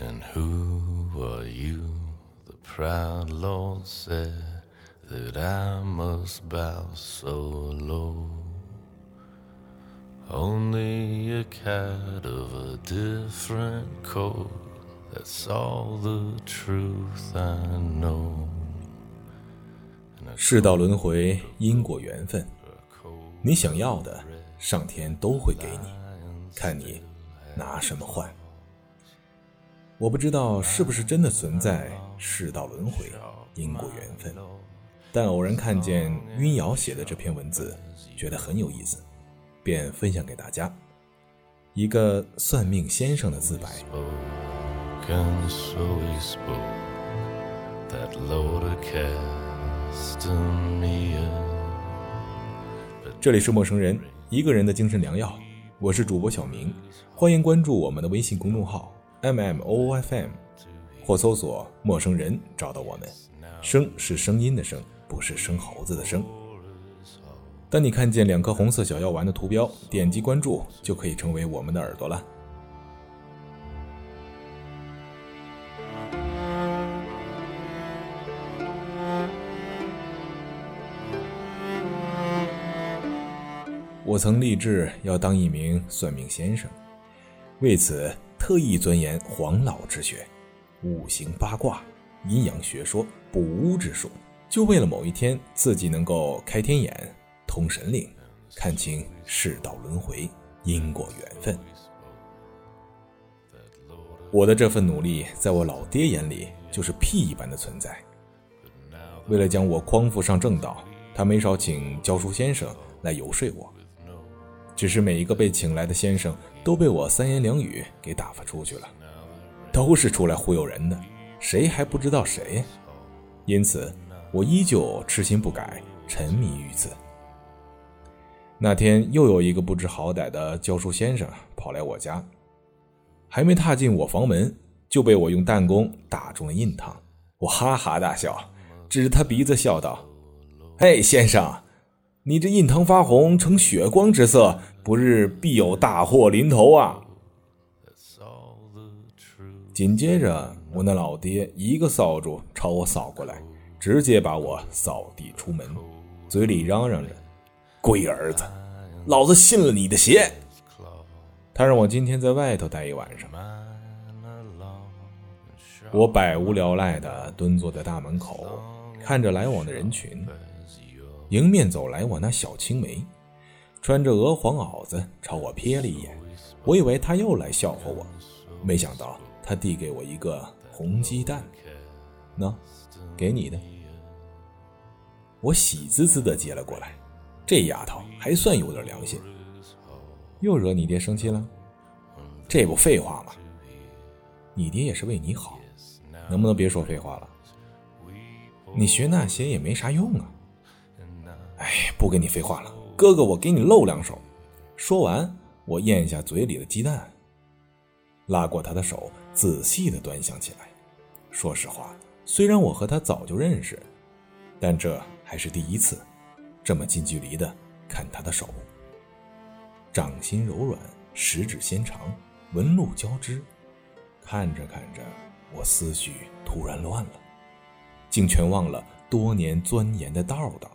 And who are you? The proud Lord said that I must bow so low. Only a cat of a different coat. That's all the truth I know. 世道轮回，因果缘分，你想要的，上天都会给你，看你拿什么换。我不知道是不是真的存在世道轮回、因果缘分，但偶然看见晕瑶写的这篇文字，觉得很有意思，便分享给大家。一个算命先生的自白。这里是陌生人，一个人的精神良药。我是主播小明，欢迎关注我们的微信公众号 M M O F M，或搜索“陌生人”找到我们。声是声音的声，不是生猴子的生。当你看见两颗红色小药丸的图标，点击关注就可以成为我们的耳朵了。我曾立志要当一名算命先生，为此特意钻研黄老之学、五行八卦、阴阳学说、补巫之术，就为了某一天自己能够开天眼、通神灵，看清世道轮回、因果缘分。我的这份努力，在我老爹眼里就是屁一般的存在。为了将我匡扶上正道，他没少请教书先生来游说我。只是每一个被请来的先生都被我三言两语给打发出去了，都是出来忽悠人的，谁还不知道谁？因此，我依旧痴心不改，沉迷于此。那天又有一个不知好歹的教书先生跑来我家，还没踏进我房门，就被我用弹弓打中了印堂。我哈哈大笑，指着他鼻子笑道：“嘿，先生！”你这印堂发红呈血光之色，不日必有大祸临头啊！紧接着，我那老爹一个扫帚朝我扫过来，直接把我扫地出门，嘴里嚷嚷着：“龟儿子，老子信了你的邪！”他让我今天在外头待一晚上。我百无聊赖地蹲坐在大门口，看着来往的人群。迎面走来我那小青梅，穿着鹅黄袄子，朝我瞥了一眼。我以为他又来笑话我，没想到他递给我一个红鸡蛋，喏，给你的。我喜滋滋的接了过来，这丫头还算有点良心。又惹你爹生气了？这不废话吗？你爹也是为你好，能不能别说废话了？你学那些也没啥用啊。哎，不跟你废话了，哥哥，我给你露两手。说完，我咽下嘴里的鸡蛋，拉过他的手，仔细的端详起来。说实话，虽然我和他早就认识，但这还是第一次这么近距离的看他的手。掌心柔软，十指纤长，纹路交织。看着看着，我思绪突然乱了，竟全忘了多年钻研的道道。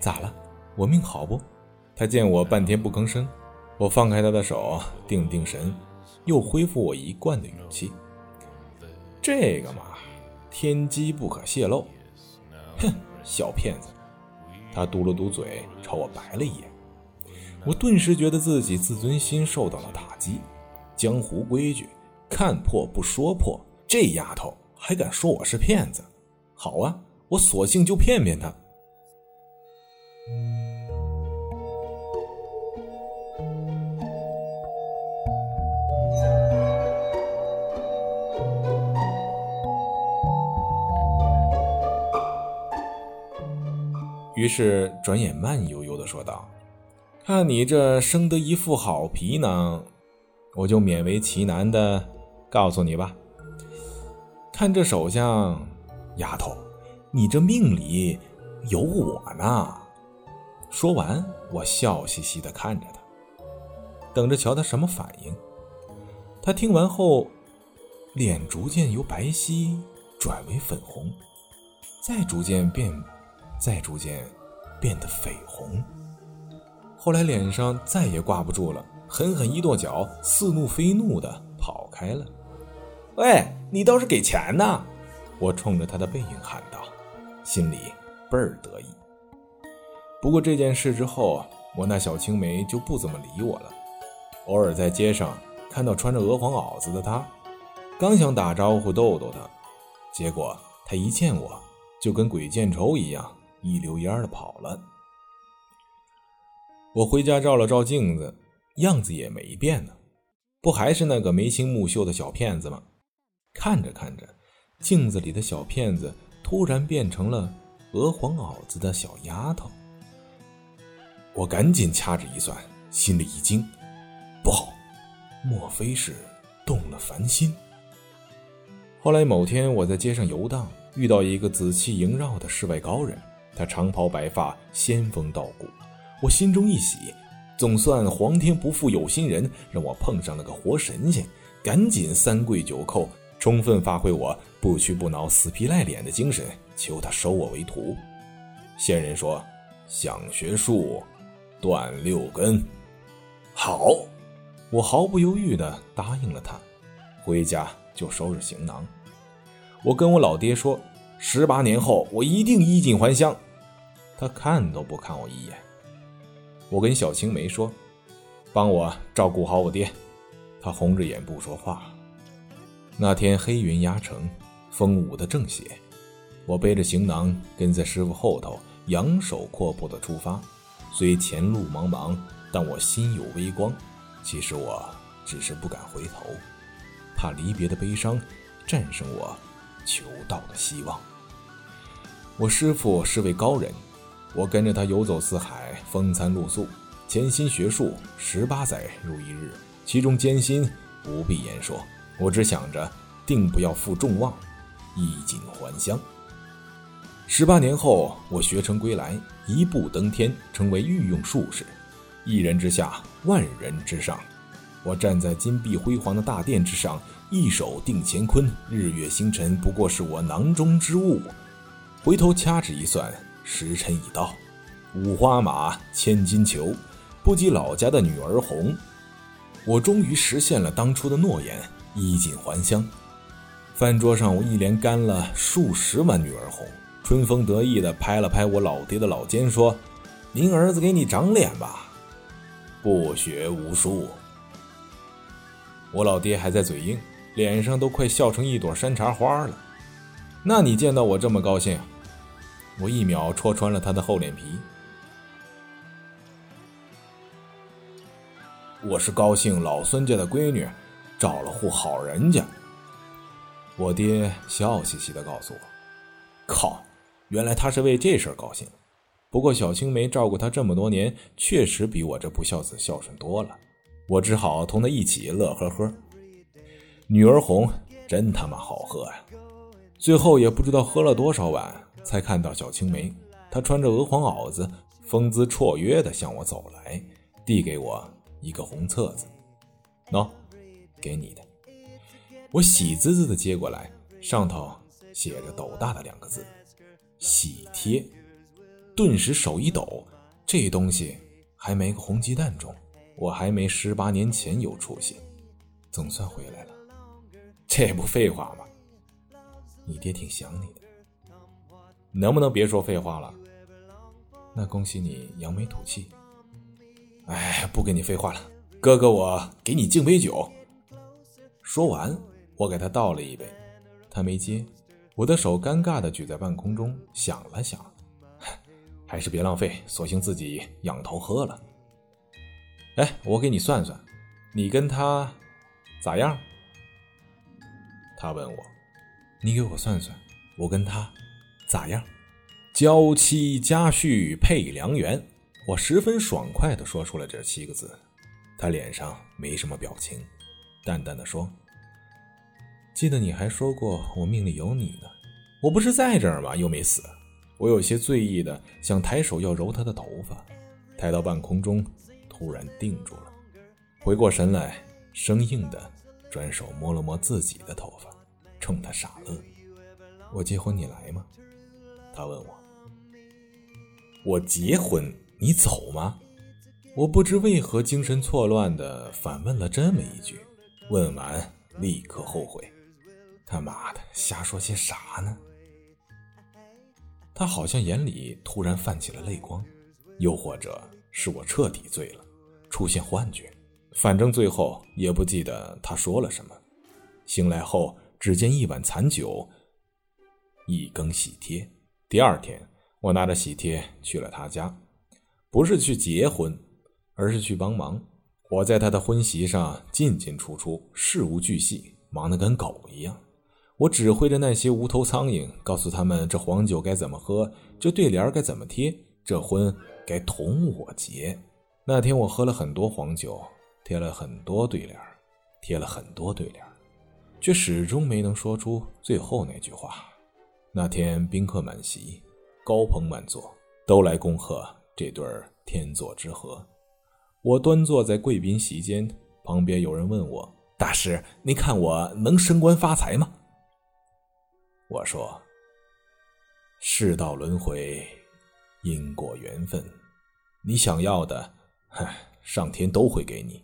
咋了？我命好不？他见我半天不吭声，我放开他的手，定定神，又恢复我一贯的语气。这个嘛，天机不可泄露。哼，小骗子！他嘟了嘟嘴，朝我白了一眼。我顿时觉得自己自尊心受到了打击。江湖规矩，看破不说破。这丫头还敢说我是骗子？好啊，我索性就骗骗她。于是转眼慢悠悠的说道：“看你这生得一副好皮囊，我就勉为其难的告诉你吧。看这手相，丫头，你这命里有我呢。”说完，我笑嘻嘻的看着他，等着瞧他什么反应。他听完后，脸逐渐由白皙转为粉红，再逐渐变，再逐渐变得绯红。后来脸上再也挂不住了，狠狠一跺脚，似怒非怒的跑开了。喂，你倒是给钱呐！我冲着他的背影喊道，心里倍儿得意。不过这件事之后，我那小青梅就不怎么理我了。偶尔在街上看到穿着鹅黄袄子的她，刚想打招呼逗逗她，结果她一见我就跟鬼见愁一样，一溜烟的跑了。我回家照了照镜子，样子也没变呢，不还是那个眉清目秀的小骗子吗？看着看着，镜子里的小骗子突然变成了鹅黄袄子的小丫头。我赶紧掐指一算，心里一惊，不好，莫非是动了凡心？后来某天，我在街上游荡，遇到一个紫气萦绕的世外高人，他长袍白发，仙风道骨，我心中一喜，总算皇天不负有心人，让我碰上了个活神仙，赶紧三跪九叩，充分发挥我不屈不挠、死皮赖脸的精神，求他收我为徒。仙人说：“想学术。”断六根，好，我毫不犹豫的答应了他。回家就收拾行囊。我跟我老爹说，十八年后我一定衣锦还乡。他看都不看我一眼。我跟小青梅说，帮我照顾好我爹。他红着眼不说话。那天黑云压城，风舞得正邪。我背着行囊跟在师傅后头，仰首阔步的出发。虽前路茫茫，但我心有微光。其实我只是不敢回头，怕离别的悲伤战胜我求道的希望。我师傅是位高人，我跟着他游走四海，风餐露宿，潜心学术，十八载如一日，其中艰辛不必言说。我只想着，定不要负众望，衣锦还乡。十八年后，我学成归来，一步登天，成为御用术士。一人之下，万人之上。我站在金碧辉煌的大殿之上，一手定乾坤，日月星辰不过是我囊中之物。回头掐指一算，时辰已到。五花马，千金裘，不及老家的女儿红。我终于实现了当初的诺言，衣锦还乡。饭桌上，我一连干了数十碗女儿红。春风得意地拍了拍我老爹的老肩，说：“您儿子给你长脸吧，不学无术。”我老爹还在嘴硬，脸上都快笑成一朵山茶花了。那你见到我这么高兴？我一秒戳穿了他的厚脸皮。我是高兴老孙家的闺女找了户好人家。我爹笑嘻嘻的告诉我：“靠！”原来他是为这事高兴，不过小青梅照顾他这么多年，确实比我这不孝子孝顺多了。我只好同他一起乐呵呵。女儿红真他妈好喝呀！最后也不知道喝了多少碗，才看到小青梅，她穿着鹅黄袄子，风姿绰约地向我走来，递给我一个红册子：“喏，给你的。”我喜滋滋地接过来，上头写着斗大的两个字。喜帖，顿时手一抖，这东西还没个红鸡蛋重，我还没十八年前有出息，总算回来了，这不废话吗？你爹挺想你的，能不能别说废话了？那恭喜你扬眉吐气。哎，不跟你废话了，哥哥，我给你敬杯酒。说完，我给他倒了一杯，他没接。我的手尴尬地举在半空中，想了想，还是别浪费，索性自己仰头喝了。哎，我给你算算，你跟他咋样？他问我，你给我算算，我跟他咋样？娇妻佳婿配良缘，我十分爽快地说出了这七个字。他脸上没什么表情，淡淡的说。记得你还说过我命里有你呢，我不是在这儿吗？又没死，我有些醉意的想抬手要揉他的头发，抬到半空中，突然定住了。回过神来，生硬的转手摸了摸自己的头发，冲他傻乐：“我结婚你来吗？”他问我：“我结婚你走吗？”我不知为何精神错乱的反问了这么一句，问完立刻后悔：“他妈的，瞎说些啥呢？”他好像眼里突然泛起了泪光，又或者是我彻底醉了，出现幻觉。反正最后也不记得他说了什么。醒来后，只见一碗残酒，一更喜帖。第二天，我拿着喜帖去了他家，不是去结婚，而是去帮忙。我在他的婚席上进进出出，事无巨细，忙得跟狗一样。我指挥着那些无头苍蝇，告诉他们这黄酒该怎么喝，这对联该怎么贴，这婚该同我结。那天我喝了很多黄酒。贴了很多对联，贴了很多对联，却始终没能说出最后那句话。那天宾客满席，高朋满座，都来恭贺这对天作之合。我端坐在贵宾席间，旁边有人问我：“大师，您看我能升官发财吗？”我说：“世道轮回，因果缘分，你想要的，哼上天都会给你。”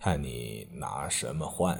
看你拿什么换。